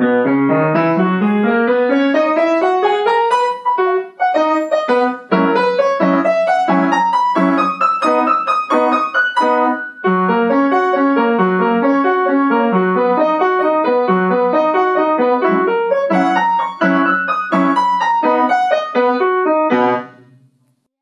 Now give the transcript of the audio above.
Música